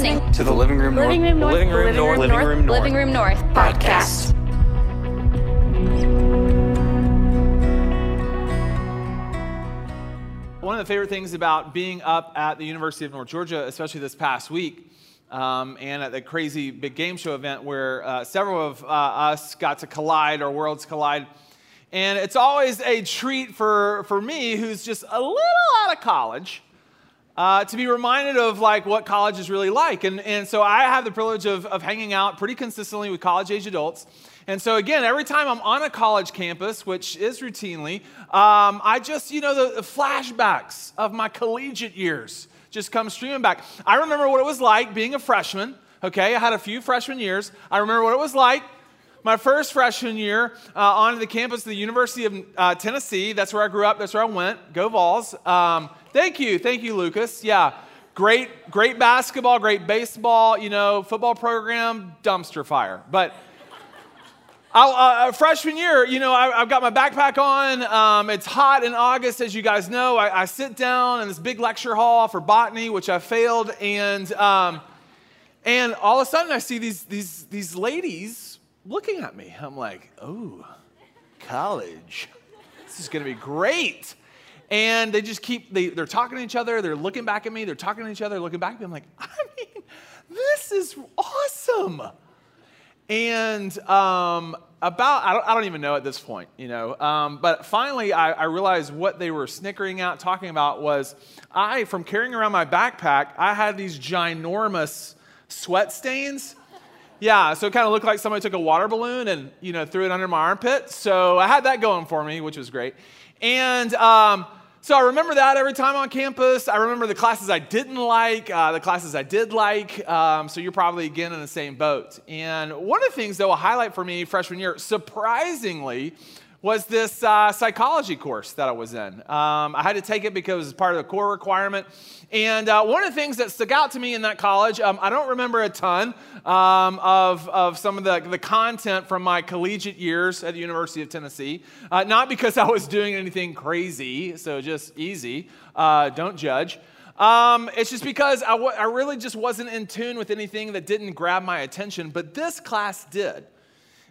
listening to the Living Room Living Room North, Living Room North, Living Room North, Living Room North podcast. One of the favorite things about being up at the University of North Georgia, especially this past week, um, and at the crazy big game show event where uh, several of uh, us got to collide, our worlds collide. And it's always a treat for, for me, who's just a little out of college, uh, to be reminded of like what college is really like. And, and so I have the privilege of, of hanging out pretty consistently with college age adults. And so again, every time I'm on a college campus, which is routinely, um, I just, you know, the, the flashbacks of my collegiate years just come streaming back. I remember what it was like being a freshman. Okay, I had a few freshman years. I remember what it was like my first freshman year uh, onto the campus of the University of uh, Tennessee. That's where I grew up. That's where I went. Go Vols. Um, thank you. Thank you, Lucas. Yeah. Great, great basketball, great baseball, you know, football program, dumpster fire. But uh, freshman year, you know, I, have got my backpack on. Um, it's hot in August, as you guys know. I, I, sit down in this big lecture hall for botany, which I failed, and um, and all of a sudden I see these these these ladies looking at me. I'm like, oh, college. This is going to be great. And they just keep, they, they're talking to each other. They're looking back at me. They're talking to each other, looking back at me. I'm like, I mean, this is awesome. And um, about, I don't, I don't, even know at this point, you know, um, but finally I, I, realized what they were snickering at, talking about was I, from carrying around my backpack, I had these ginormous sweat stains. Yeah, so it kind of looked like somebody took a water balloon and, you know, threw it under my armpit. So I had that going for me, which was great. And, um, so I remember that every time on campus. I remember the classes I didn't like, uh, the classes I did like. Um, so you're probably again in the same boat. And one of the things that will highlight for me freshman year, surprisingly, was this uh, psychology course that I was in. Um, I had to take it because it was part of the core requirement. And uh, one of the things that stuck out to me in that college, um, I don't remember a ton um, of, of some of the, the content from my collegiate years at the University of Tennessee. Uh, not because I was doing anything crazy, so just easy, uh, don't judge. Um, it's just because I, w- I really just wasn't in tune with anything that didn't grab my attention, but this class did.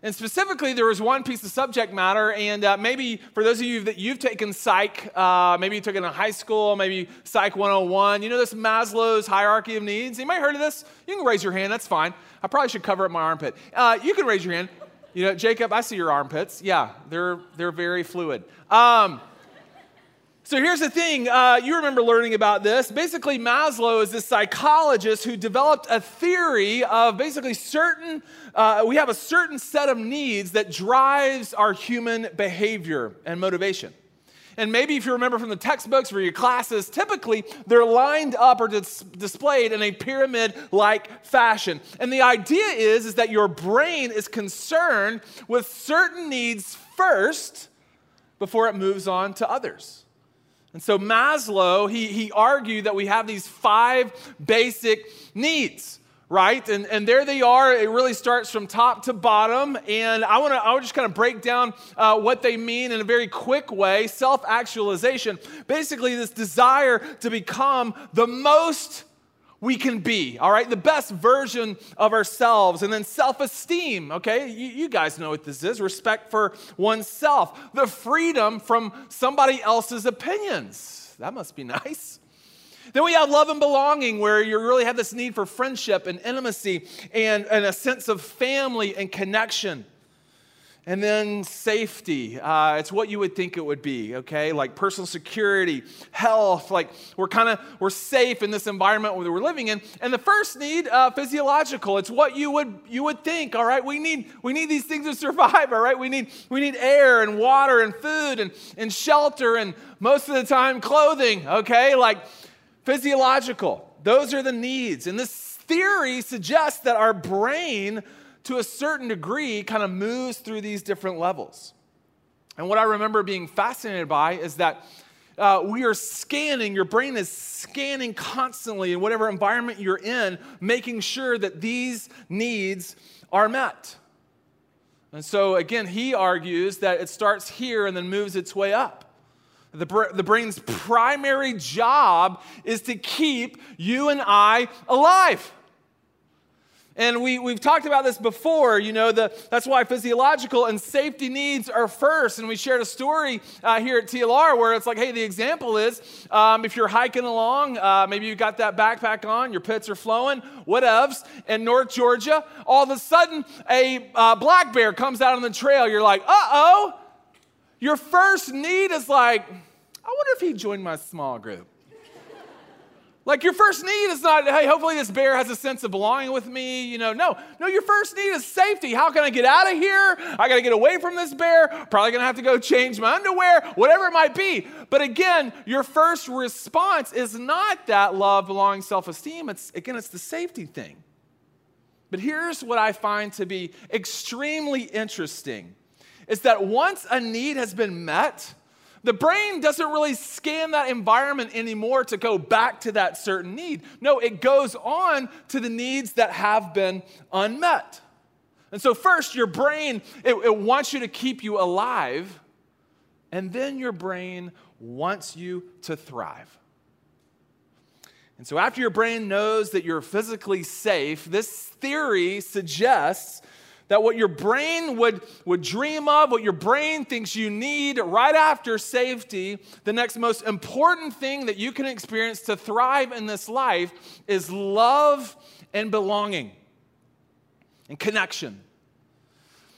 And specifically, there was one piece of subject matter, and uh, maybe for those of you that you've taken psych, uh, maybe you took it in high school, maybe Psych 101, you know this Maslow's hierarchy of needs? You Anybody heard of this? You can raise your hand, that's fine. I probably should cover up my armpit. Uh, you can raise your hand. You know, Jacob, I see your armpits. Yeah, they're, they're very fluid. Um, so here's the thing uh, you remember learning about this. Basically, Maslow is this psychologist who developed a theory of basically certain, uh, we have a certain set of needs that drives our human behavior and motivation. And maybe if you remember from the textbooks or your classes, typically they're lined up or dis- displayed in a pyramid like fashion. And the idea is, is that your brain is concerned with certain needs first before it moves on to others. And so Maslow, he, he argued that we have these five basic needs, right? And, and there they are. It really starts from top to bottom. And I want to I just kind of break down uh, what they mean in a very quick way. Self actualization, basically, this desire to become the most we can be, all right? The best version of ourselves. And then self esteem, okay? You, you, guys know what this is respect for oneself, the freedom from somebody else's opinions. That must be nice. Then we have love and belonging, where you really have this need for friendship and intimacy and, and a sense of family and connection. And then safety. Uh, it's what you would think it would be, okay? Like personal security, health. Like we're kind of we're safe in this environment that we're living in. And the first need, uh, physiological. It's what you would you would think. All right, we need we need these things to survive. All right, we need we need air and water and food and and shelter and most of the time clothing. Okay, like physiological. Those are the needs. And this theory suggests that our brain to a certain degree, kind of moves through these different levels. And what I remember being fascinated by is that uh, we are scanning, your brain is scanning constantly in whatever environment you're in, making sure that these needs are met. And so, again, he argues that it starts here and then moves its way up. The, the brain's primary job is to keep you and I alive. And we, we've talked about this before, you know, the, that's why physiological and safety needs are first. And we shared a story uh, here at TLR where it's like, hey, the example is um, if you're hiking along, uh, maybe you've got that backpack on, your pits are flowing, whatevs, in North Georgia, all of a sudden a uh, black bear comes out on the trail. You're like, uh oh. Your first need is like, I wonder if he joined my small group. Like your first need is not, hey, hopefully this bear has a sense of belonging with me. You know, no, no, your first need is safety. How can I get out of here? I got to get away from this bear. Probably to have to go change my underwear, whatever it might be. But again, your first response is not that love, belonging, self esteem. It's, again, it's the safety thing. But here's what I find to be extremely interesting is that once a need has been met, the brain doesn't really scan that environment anymore to go back to that certain need. No, it goes on to the needs that have been unmet. And so, first, your brain, it, it wants you to keep you alive, and then your brain wants you to thrive. And so, after your brain knows that you're physically safe, this theory suggests that what your brain would, would dream of, what your brain thinks you need right after safety, the next most important thing that you can experience to thrive in this life is love and belonging and connection.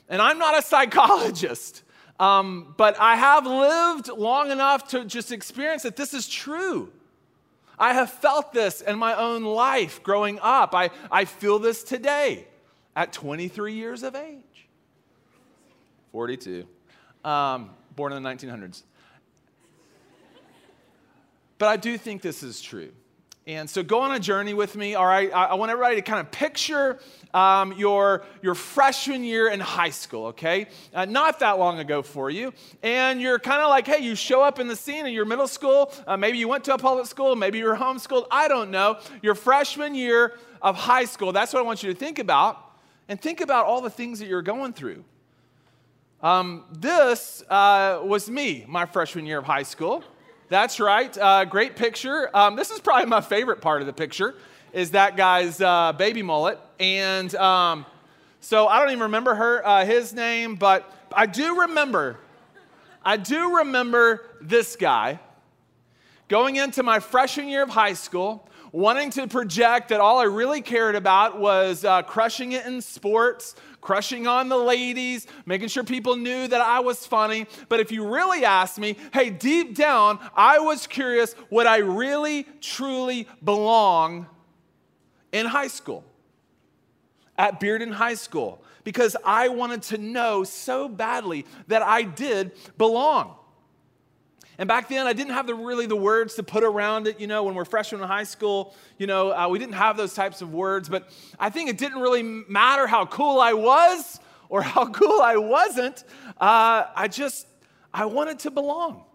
And I'm not a psychologist, um, but I have lived long enough to just experience that this is true. I have felt this in my own life growing up. I, I feel this today at 23 years of age. 42. Um, born in the 1900s. But I do think this is true. And so go on a journey with me, all right? I, I want everybody to kind of picture um, your, your freshman year in high school, okay? Uh, not that long ago for you. And you're kind of like, hey, you show up in the scene in your middle school. Uh, maybe you went to a public school, maybe you were homeschooled. I don't know. Your freshman year of high school, that's what I want you to think about and think about all the things that you're going through. Um, this uh, was me, my freshman year of high school. That's right, uh, great picture. Um, this is probably my favorite part of the picture, is that guy's uh, baby mullet. And um, so I don't even remember her, uh, his name, but I do remember, I do remember this guy going into my freshman year of high school wanting to project that all I really cared about was uh, crushing it in sports, crushing on the ladies, making sure people knew that I was funny. But if you really ask me, hey, deep down, I was curious would I really, truly belong in high school, at Bearden High School? Because I wanted to know so badly that I did belong. And back then, I didn't have the, really the words to put around it. You know, when we're freshmen in high school, you know, uh, we didn't have those types of words. But I think it didn't really matter how cool I was or how cool I wasn't. Uh, I just, I wanted to belong.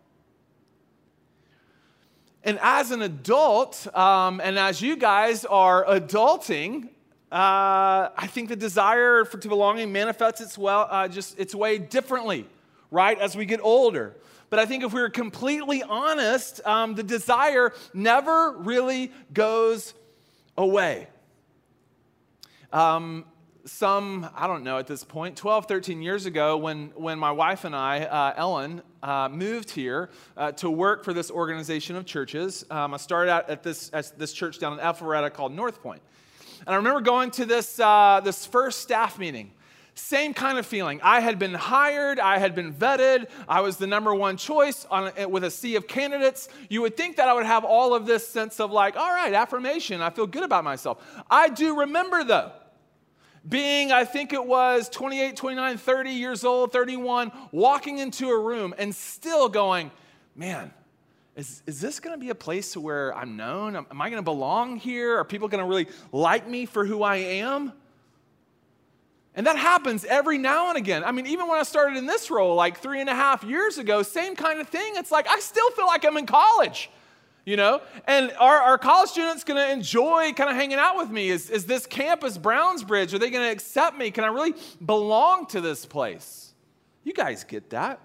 And as an adult, um, and as you guys are adulting, uh, I think the desire for to belonging manifests its well, uh, just its way differently, right? As we get older. But I think if we are completely honest, um, the desire never really goes away. Um, some, I don't know at this point, 12, 13 years ago, when, when my wife and I, uh, Ellen, uh, moved here uh, to work for this organization of churches. Um, I started out at this, at this church down in Alpharetta called North Point. And I remember going to this, uh, this first staff meeting. Same kind of feeling. I had been hired, I had been vetted, I was the number one choice on, eh, with a sea of candidates. You would think that I would have all of this sense of, like, all right, affirmation, I feel good about myself. I do remember, though, being, I think it was 28, 29, 30 years old, 31, walking into a room and still going, man, is, is this going to be a place where I'm known? Am I going to belong here? Are people going to really like me for who I am? And that happens every now and again. I mean, even when I started in this role like three and a half years ago, same kind of thing. It's like I still feel like I'm in college, you know? And are, our college students gonna enjoy kind of hanging out with me? Is, is this campus Browns Bridge? Are they gonna accept me? Can I really belong to this place? You guys get that.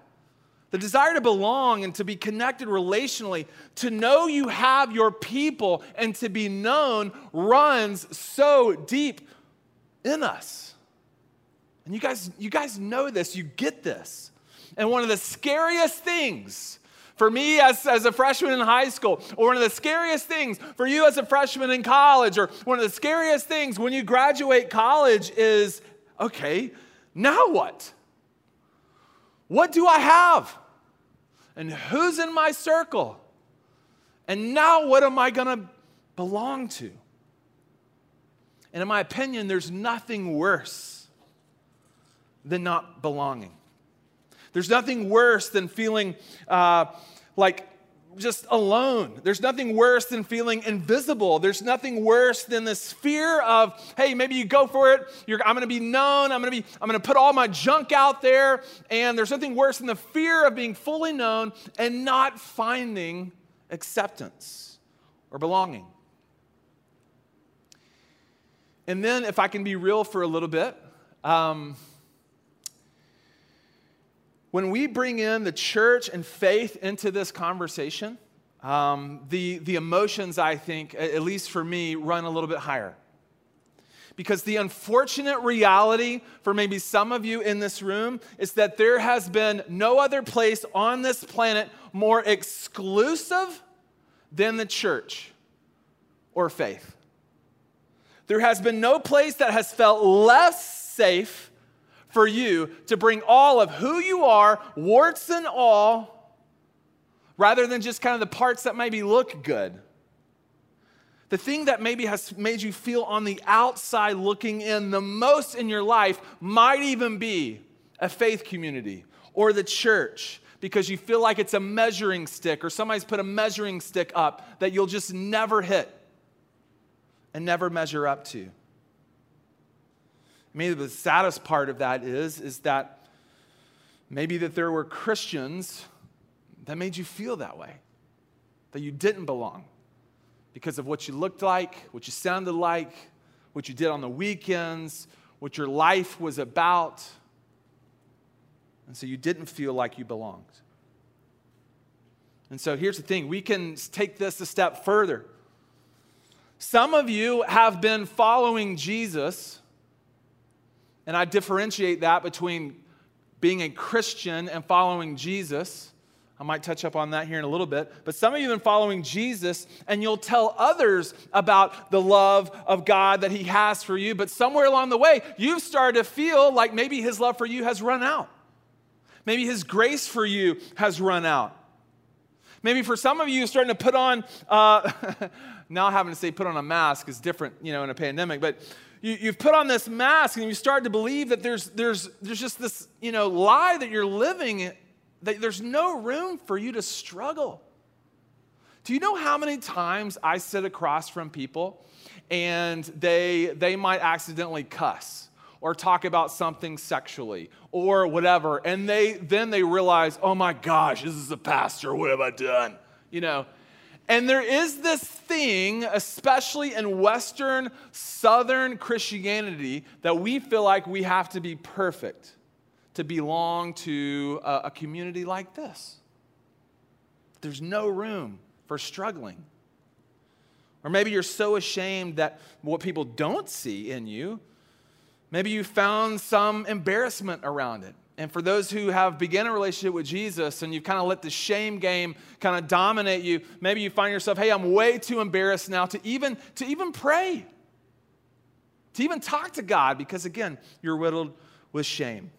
The desire to belong and to be connected relationally, to know you have your people and to be known runs so deep in us. And you guys, you guys know this, you get this. And one of the scariest things for me as, as a freshman in high school, or one of the scariest things for you as a freshman in college, or one of the scariest things when you graduate college is okay, now what? What do I have? And who's in my circle? And now what am I to belong to? And in my opinion, there's nothing worse than not belonging. There's nothing worse than feeling uh, like just alone. There's nothing worse than feeling invisible. There's nothing worse than this fear of, hey, maybe you go for it. You're, I'm going to be known. I'm going to be, I'm going to put all my junk out there. And there's nothing worse than the fear of being fully known and not finding acceptance or belonging. And then, if I can be real for a little bit, um, when we bring in the church and faith into this conversation, um, the, the emotions, I think, at least for me, run a little bit higher. Because the unfortunate reality for maybe some of you in this room is that there has been no other place on this planet more exclusive than the church or faith. There has been no place that has felt less safe for you to bring all of who you are, warts and all, rather than just kind of the parts that maybe look good. The thing that maybe has made you feel on the outside looking in the most in your life might even be a faith community or the church because you feel like it's a measuring stick or somebody's put a measuring stick up that you'll just never hit and never measure up to. Maybe the saddest part of that is, is that maybe that there were Christians that made you feel that way, that you didn't belong because of what you looked like, what you sounded like, what you did on the weekends, what your life was about. And so you didn't feel like you belonged. And so here's the thing we can take this a step further. Some of you have been following Jesus and I differentiate that between being a Christian and following Jesus. I might touch up on that here in a little bit. But some of you have been following Jesus, and you'll tell others about the love of God that He has for you. But somewhere along the way, you've started to feel like maybe His love for you has run out. Maybe His grace for you has run out. Maybe for some of you, starting to put on, uh, now having to say put on a mask is different, you know, in a pandemic, but you, you've put on this mask and you start to believe that there's, there's, there's just this you know, lie that you're living, that there's no room for you to struggle. Do you know how many times I sit across from people and they, they might accidentally cuss? or talk about something sexually or whatever and they then they realize oh my gosh this is a pastor what have i done you know and there is this thing, especially in Western, Southern Christianity, that we feel like we have to be perfect to belong to a, a community like this. There's no room for struggling. Or maybe you're so ashamed that what people don't see in you, maybe you found some embarrassment around it. And for those who have begun a relationship with Jesus and you've kind of let the shame game kind of dominate you, maybe you find yourself, hey, I'm way too embarrassed now to even to even pray. To even talk to God because again, you're riddled with shame.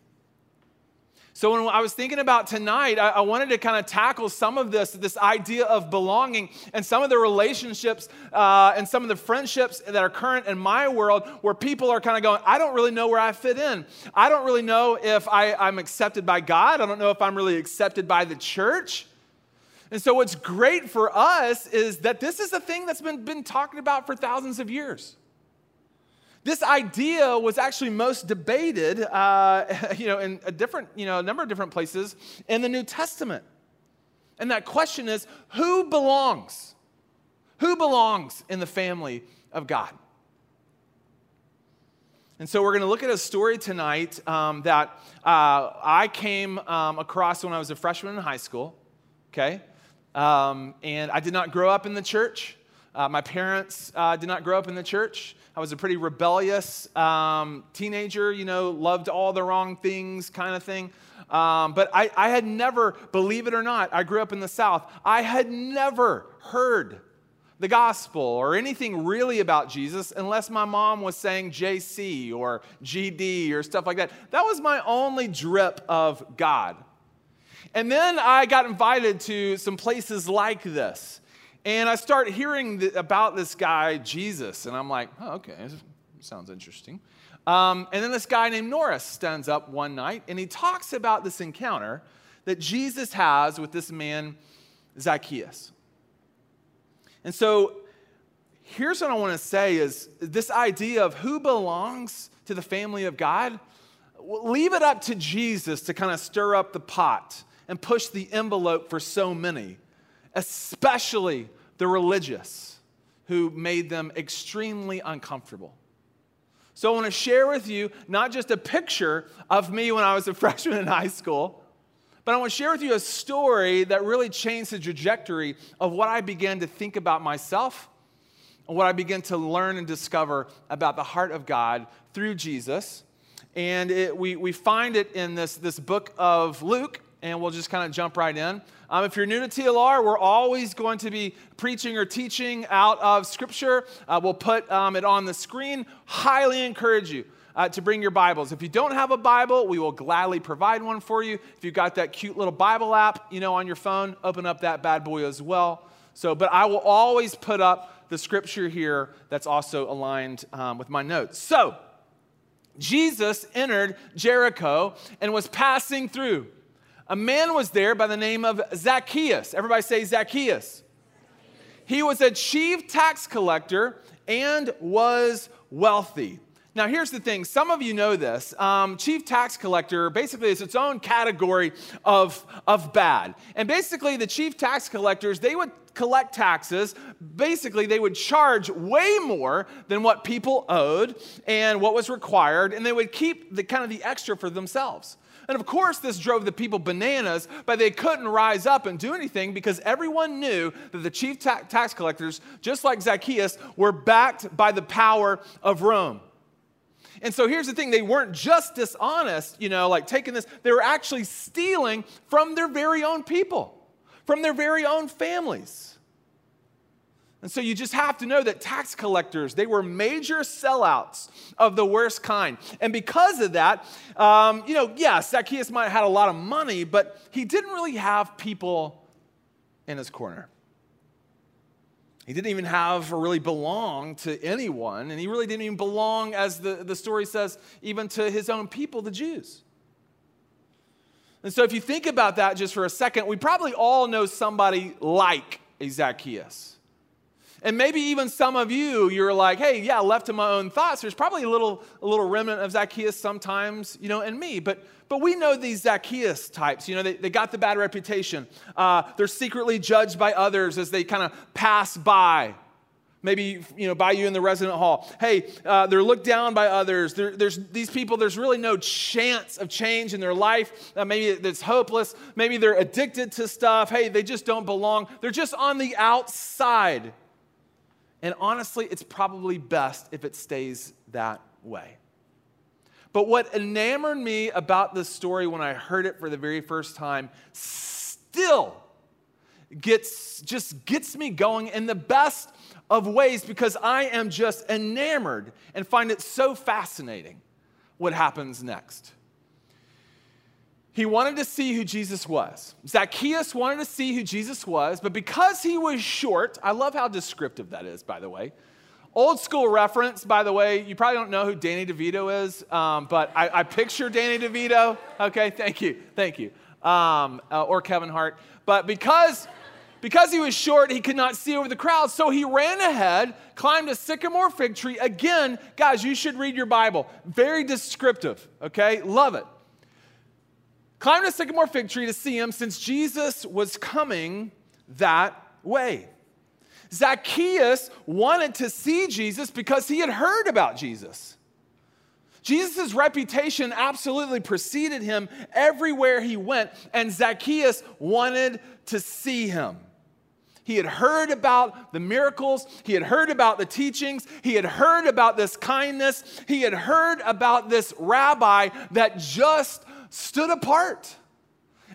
So when I was thinking about tonight, I, I wanted to kind of tackle some of this, this idea of belonging and some of the relationships uh, and some of the friendships that are current in my world where people are kind of going, I don't really know where I fit in. I don't really know if I, I'm accepted by God. I don't know if I'm really accepted by the church. And so what's great for us is that this is a thing that's been, been talked about for thousands of years. This idea was actually most debated, uh, you know, in a different, you know, a number of different places in the New Testament. And that question is, who belongs? Who belongs in the family of God? And so we're going to look at a story tonight um, that uh, I came um, across when I was a freshman in high school. Okay, um, and I did not grow up in the church. Uh, my parents uh, did not grow up in the church. I was a pretty rebellious um, teenager, you know, loved all the wrong things kind of thing. Um, but I, I had never, believe it or not, I grew up in the South. I had never heard the gospel or anything really about Jesus unless my mom was saying JC or GD or stuff like that. That was my only drip of God. And then I got invited to some places like this. And I start hearing about this guy, Jesus, and I'm like, oh, okay, sounds interesting. Um, and then this guy named Norris stands up one night and he talks about this encounter that Jesus has with this man, Zacchaeus. And so here's what I want to say is this idea of who belongs to the family of God, leave it up to Jesus to kind of stir up the pot and push the envelope for so many especially the religious who made them extremely uncomfortable. So I want to share with you not just a picture of me when I was a freshman in high school, but I want to share with you a story that really changed the trajectory of what I began to think about myself and what I began to learn and discover about the heart of God through Jesus. And it, we, we find it in this, this book of Luke, and we'll just kind of jump right in. Um, if you're new to TLR, we're always going to be preaching or teaching out of Scripture. Uh, we'll put um, it on the screen. Highly encourage you. Uh, to bring your Bibles. If you don't have a Bible, we will gladly provide one for you. If you've got that cute little Bible app, you know, on your phone, open up that bad boy as well. So, but I will always put up the scripture here that's also aligned um, with my notes. So, Jesus entered Jericho and was passing through a man was there by the name of Zacchaeus. Everybody say Zacchaeus. He was a chief tax collector and was wealthy. Now, here's the thing some of you know this. Um, chief tax collector basically is its own category of, of bad. And basically, the chief tax collectors, they would collect taxes. Basically, they would charge way more than what people owed and what was required, and they would keep the kind of the extra for themselves. And of course, this drove the people bananas, but they couldn't rise up and do anything because everyone knew that the chief ta- tax collectors, just like Zacchaeus, were backed by the power of Rome. And so here's the thing they weren't just dishonest, you know, like taking this, they were actually stealing from their very own people, from their very own families. And so you just have to know that tax collectors, they were major sellouts of the worst kind. And because of that, um, you know, yeah, Zacchaeus might have had a lot of money, but he didn't really have people in his corner. He didn't even have or really belong to anyone, and he really didn't even belong, as the, the story says, even to his own people, the Jews. And so if you think about that just for a second, we probably all know somebody like a Zacchaeus. And maybe even some of you, you're like, hey, yeah, left to my own thoughts. There's probably a little, a little remnant of Zacchaeus sometimes, you know, in me. But, but we know these Zacchaeus types. You know, they, they got the bad reputation. Uh, they're secretly judged by others as they kind of pass by. Maybe, you know, by you in the resident hall. Hey, uh, they're looked down by others. There, there's these people, there's really no chance of change in their life. Uh, maybe it's hopeless. Maybe they're addicted to stuff. Hey, they just don't belong. They're just on the outside. And honestly, it's probably best if it stays that way. But what enamored me about this story when I heard it for the very first time still gets just gets me going in the best of ways because I am just enamored and find it so fascinating what happens next. He wanted to see who Jesus was. Zacchaeus wanted to see who Jesus was, but because he was short, I love how descriptive that is, by the way. Old school reference, by the way, you probably don't know who Danny DeVito is, um, but I, I, picture Danny DeVito. Okay, thank you, thank you. Um, uh, or Kevin Hart. But because, because he was short, he could not see over the crowd, so he ran ahead, climbed a sycamore fig tree. Again, guys, you should read your Bible. Very descriptive, okay? Love it climbed a sycamore fig tree to see him since Jesus was coming that way. Zacchaeus wanted to see Jesus because he had heard about Jesus. Jesus' reputation absolutely preceded him everywhere he went, and Zacchaeus wanted to see him. He had heard about the miracles. He had heard about the teachings. He had heard about this kindness. He had heard about this rabbi that just stood apart.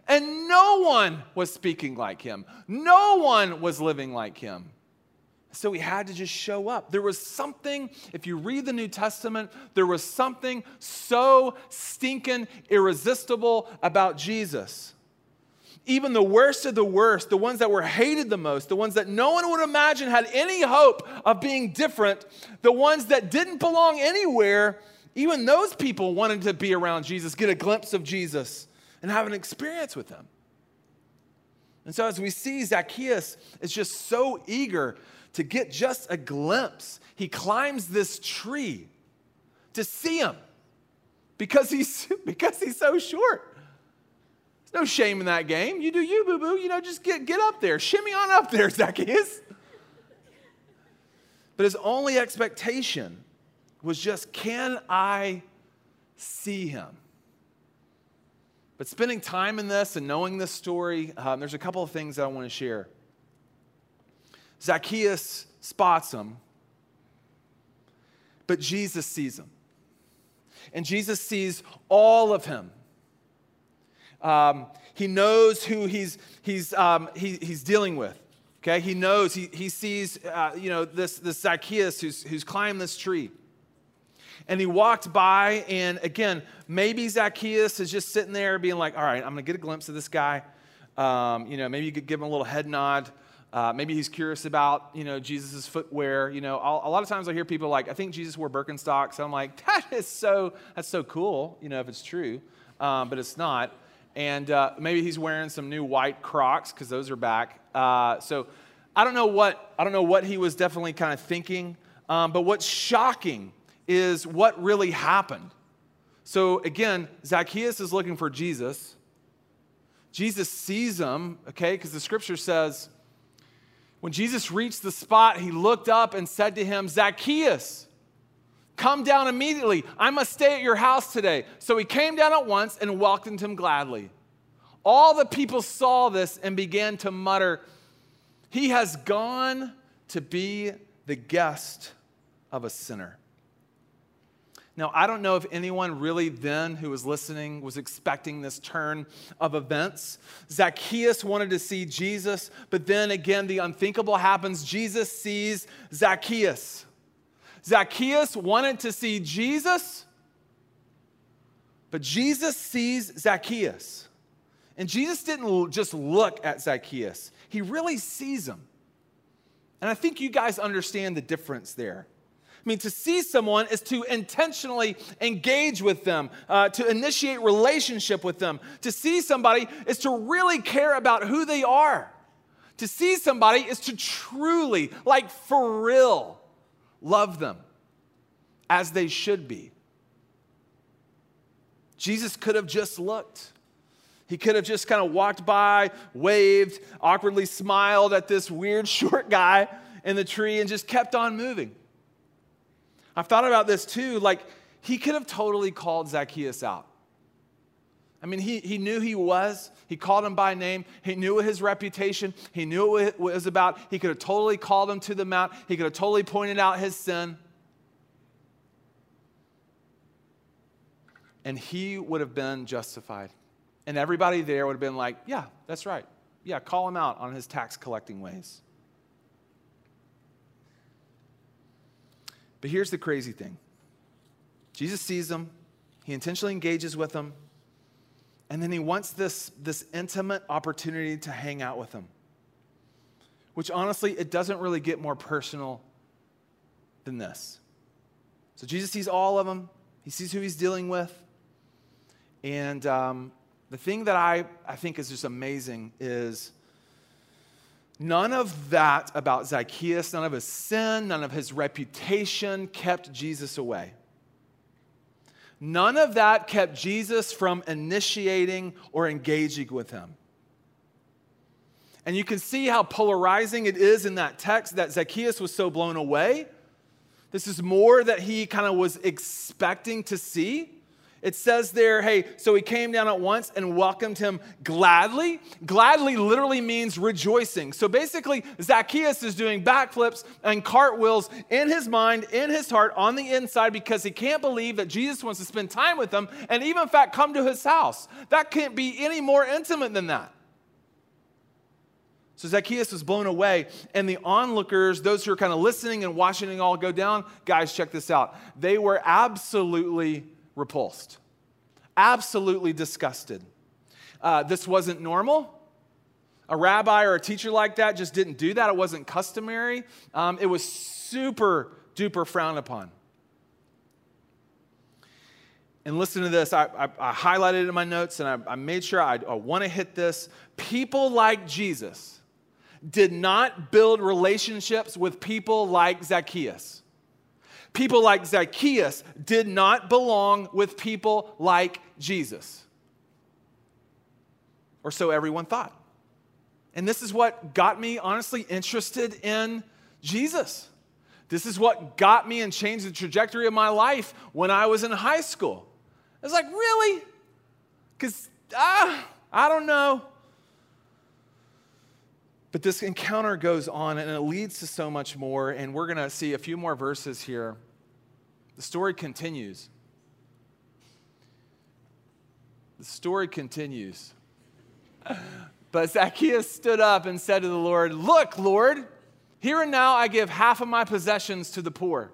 And no one was speaking like him, no one was living like him. So he had to just show up. There was something, if you read the New Testament, there was something so stinking irresistible about Jesus even the worst of the worst, the ones that were hated the most, the ones that no one would imagine had any hope of being different, the ones that didn't belong anywhere, even those people wanted to be around Jesus, get a glimpse of Jesus, and have an experience with him. And so, as we see, Zacchaeus is just so eager to get just a glimpse. He climbs this tree to see him because he's, because he's so short. There's no shame in that game. You do you, boo boo. You know, just get, get up there. Shimmy on up there, Zacchaeus. But his only expectation was just, can I see him? But spending time in this and knowing this story, um, there's a couple of things that I want to share. Zacchaeus spots him, but Jesus sees him. And Jesus sees all of him. Um, he knows who he's, he's, um, he, he's dealing with. Okay, he knows, he, he sees, uh, you know, this, this Zacchaeus who's, who's climbed this tree. And he walked by, and again, maybe Zacchaeus is just sitting there being like, all right, I'm gonna get a glimpse of this guy. Um, you know, maybe you could give him a little head nod. Uh, maybe he's curious about, you know, Jesus' footwear. You know, a lot of times I hear people like, I think Jesus wore Birkenstocks. I'm like, that is so, that's so cool, you know, if it's true, um, but it's not and uh, maybe he's wearing some new white Crocs because those are back. Uh, so I don't know what I don't know what he was definitely kind of thinking. Um, but what's shocking is what really happened. So again, Zacchaeus is looking for Jesus. Jesus sees him, okay, because the scripture says when Jesus reached the spot, he looked up and said to him, Zacchaeus, Come down immediately. I must stay at your house today. So he came down at once and welcomed him gladly. All the people saw this and began to mutter, He has gone to be the guest of a sinner. Now, I don't know if anyone really then who was listening was expecting this turn of events. Zacchaeus wanted to see Jesus, but then again, the unthinkable happens. Jesus sees Zacchaeus. Zacchaeus wanted to see Jesus, but Jesus sees Zacchaeus. And Jesus didn't just look at Zacchaeus, he really sees him. And I think you guys understand the difference there. Mean, to see someone is to intentionally engage with them, uh, to initiate relationship with them. To see somebody is to really care about who they are. To see somebody is to truly, like for real, love them as they should be. Jesus could have just looked. He could have just kind of walked by, waved, awkwardly smiled at this weird short guy in the tree, and just kept on moving. I've thought about this too. Like, he could have totally called Zacchaeus out. I mean, he, he knew he was. He called him by name. He knew his reputation. He knew what it was about. He could have totally called him to the mount. He could have totally pointed out his sin. And he would have been justified. And everybody there would have been like, yeah, that's right. Yeah, call him out on his tax collecting ways. But here's the crazy thing Jesus sees them, he intentionally engages with them, and then he wants this, this intimate opportunity to hang out with them, Which honestly, it doesn't really get more personal than this. So Jesus sees all of them, he sees who he's dealing with. And um, the thing that I, I think is just amazing is none of that about Zacchaeus, none of his sin, none of his reputation kept Jesus away. None of that kept Jesus from initiating or engaging with him. And you can see how polarizing it is in that text that Zacchaeus was so blown away. This is more that he kind of was expecting to see. It says there, hey, so he came down at once and welcomed him gladly. Gladly literally means rejoicing. So basically, Zacchaeus is doing backflips and cartwheels in his mind, in his heart, on the inside because he can't believe that Jesus wants to spend time with him and even, in fact, come to his house. That can't be any more intimate than that. So Zacchaeus was blown away, and the onlookers, those who are kind of listening and watching it all go down, guys, check this out. They were absolutely repulsed, absolutely disgusted. Uh, this wasn't normal. A rabbi or a teacher like that just didn't do that. It wasn't customary. Um, it was super duper frowned upon. And listen to this. I, I, I highlighted it in my notes and I, I made sure I, I want to hit this. People like Jesus did not build relationships with people like Zacchaeus. People like Zacchaeus did not belong with people like Jesus. Or so everyone thought. And this is what got me honestly interested in Jesus. This is what got me and changed the trajectory of my life when I was in high school. I was like, really? Because, ah, I don't know. But this encounter goes on and it leads to so much more. And we're going to see a few more verses here. The story continues. The story continues. But Zacchaeus stood up and said to the Lord, Look, Lord, here and now I give half of my possessions to the poor.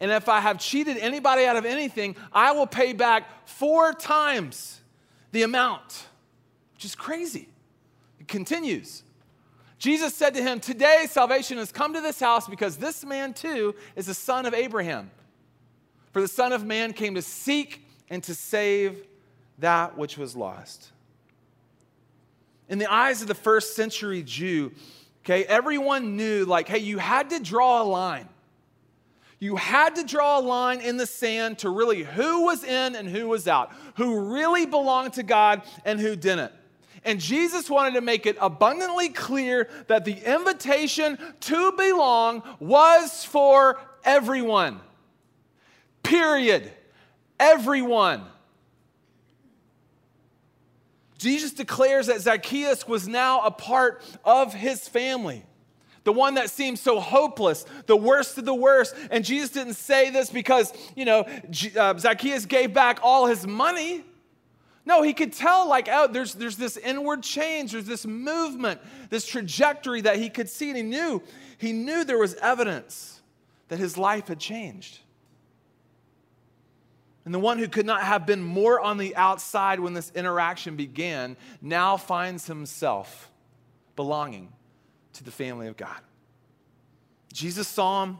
And if I have cheated anybody out of anything, I will pay back four times the amount, which is crazy. It continues. Jesus said to him, Today salvation has come to this house because this man too is a son of Abraham. For the Son of Man came to seek and to save that which was lost. In the eyes of the first century Jew, okay, everyone knew, like, hey, you had to draw a line. You had to draw a line in the sand to really who was in and who was out, who really belonged to God and who didn't. And Jesus wanted to make it abundantly clear that the invitation to belong was for everyone. Period. Everyone. Jesus declares that Zacchaeus was now a part of his family. The one that seemed so hopeless, the worst of the worst. And Jesus didn't say this because, you know, uh, Zacchaeus gave back all his money. No, he could tell, like, oh, there's, there's this inward change, there's this movement, this trajectory that he could see, and he knew, he knew there was evidence that his life had changed. And the one who could not have been more on the outside when this interaction began now finds himself belonging to the family of God. Jesus saw him.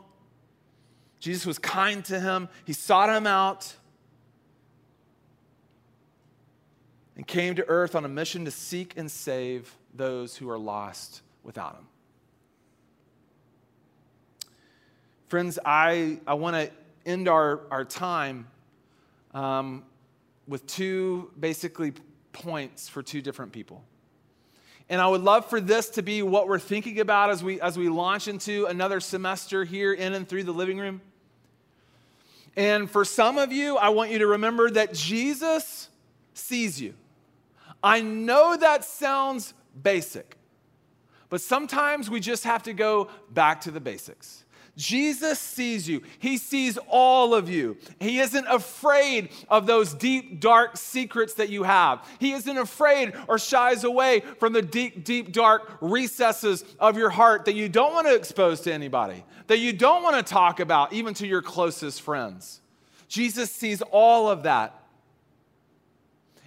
Jesus was kind to him. He sought him out. and came to earth on a mission to seek and save those who are lost without him. Friends, I, I want to end our, our time um, with two basically points for two different people. And I would love for this to be what we're thinking about as we, as we launch into another semester here in and through the living room. And for some of you, I want you to remember that Jesus sees you. I know that sounds basic, but sometimes we just have to go back to the basics. Jesus sees you. He sees all of you. He isn't afraid of those deep, dark secrets that you have. He isn't afraid or shies away from the deep, deep, dark recesses of your heart that you don't want to expose to anybody, that you don't want to talk about, even to your closest friends. Jesus sees all of that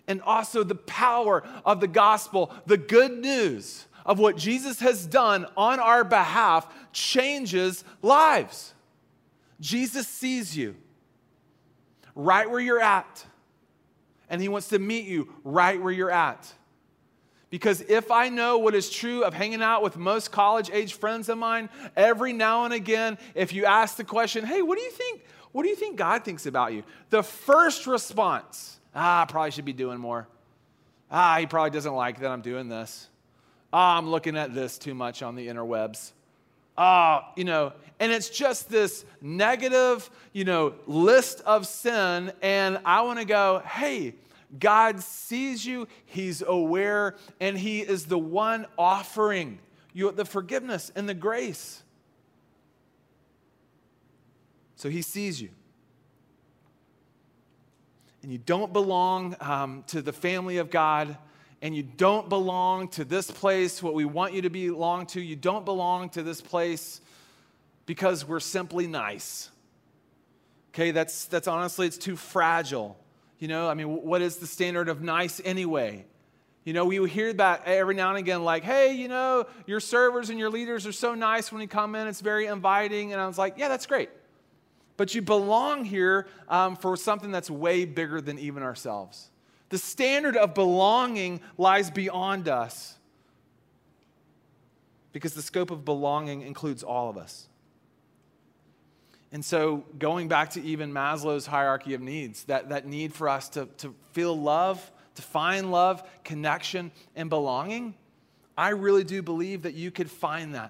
and also the power of the gospel, the good news of what Jesus has done on our behalf changes lives. Jesus sees you right where you're at, and he wants to meet you right where you're at. Because if I know what is true of hanging out with most college age friends of mine, every now and again, if you ask the question, hey, what do you think? What do you think God thinks about you? The first response Ah, I probably should be doing more. Ah, he probably doesn't like that I'm doing this. Ah, I'm looking at this too much on the interwebs. ah, you know, and it's just this negative, you know, list of sin. And I want to go, hey, God sees you, He's aware, and He is the one offering you the forgiveness and the grace. So He sees you. And you don't belong um, to the family of God, and you don't belong to this place, what we want you to belong to. You don't belong to this place because we're simply nice. Okay, that's, that's honestly, it's too fragile. You know, I mean, what is the standard of nice anyway? You know, we hear that every now and again, like, hey, you know, your servers and your leaders are so nice when you come in, it's very inviting. And I was like, yeah, that's great. But you belong here um, for something that's way bigger than even ourselves. The standard of belonging lies beyond us because the scope of belonging includes all of us. And so, going back to even Maslow's hierarchy of needs, that, that need for us to, to feel love, to find love, connection, and belonging, I really do believe that you could find that.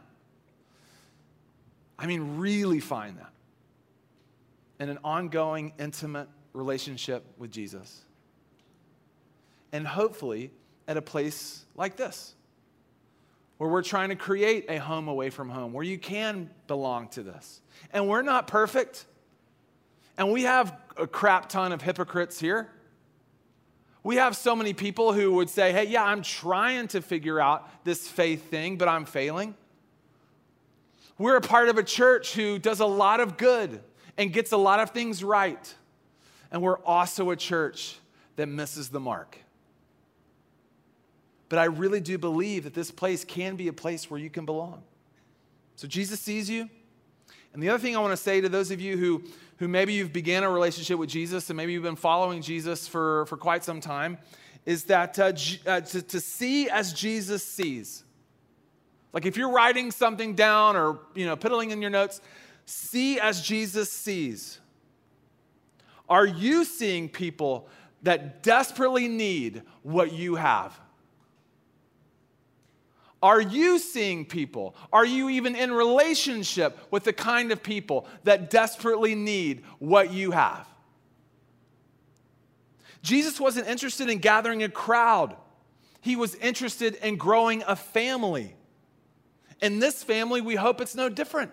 I mean, really find that in an ongoing, intimate relationship with Jesus. And hopefully, at a place like this, where we're trying to create a home away from home, where you can belong to this and we're not perfect. And we have a crap ton of hypocrites here. We have so many people who would say, hey, yeah, I'm trying to figure out this faith thing, but I'm failing. We're a part of a church who does a lot of good and gets a lot of things right. And we're also a church that misses the mark. But I really do believe that this place can be a place where you can belong. So Jesus sees you. And the other thing I want to say to those of you who, who maybe you've began a relationship with Jesus and maybe you've been following Jesus for, for quite some time is that uh, uh, to, to see as Jesus sees. Like if you're writing something down or you know piddling in your notes, see as Jesus sees. Are you seeing people that desperately need what you have? Are you seeing people? Are you even in relationship with the kind of people that desperately need what you have? Jesus wasn't interested in gathering a crowd, he was interested in growing a family. In this family, we hope it's no different.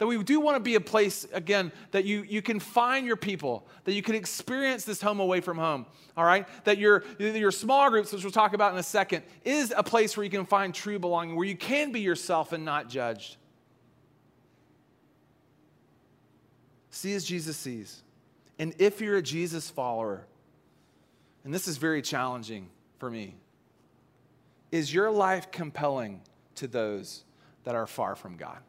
That we do want to be a place, again, that you, you can find your people, that you can experience this home away from home, all right? That your, your small groups, which we'll talk about in a second, is a place where you can find true belonging, where you can be yourself and not judged. See as Jesus sees. And if you're a Jesus follower, and this is very challenging for me, is your life compelling to those that are far from God?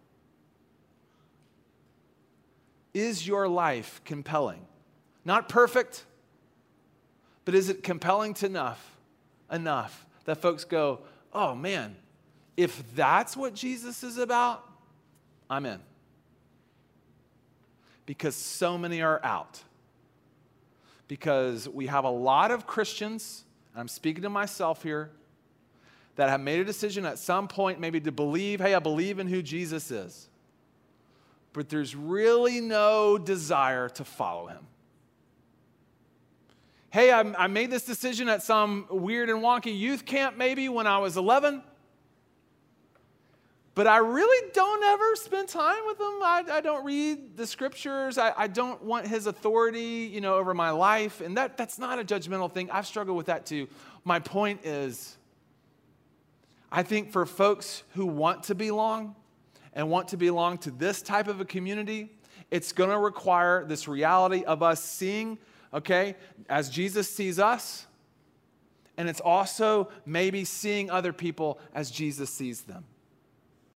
Is your life compelling? Not perfect, but is it compelling to enough, enough that folks go, oh man, if that's what Jesus is about, I'm in. Because so many are out. Because we have a lot of Christians, and I'm speaking to myself here, that have made a decision at some point maybe to believe, hey, I believe in who Jesus is but there's really no desire to follow him. Hey, I, I, made this decision at some weird and wonky youth camp maybe when I was 11, but I really don't ever spend time with him. I, I don't read the scriptures. I, I, don't want his authority, you know, over my life. And that, that's not a judgmental thing. I've struggled with that too. My point is, I think for folks who want to belong, and want to belong to this type of a community, it's going to require this reality of us seeing, okay, as Jesus sees us, and it's also maybe seeing other people as Jesus sees them.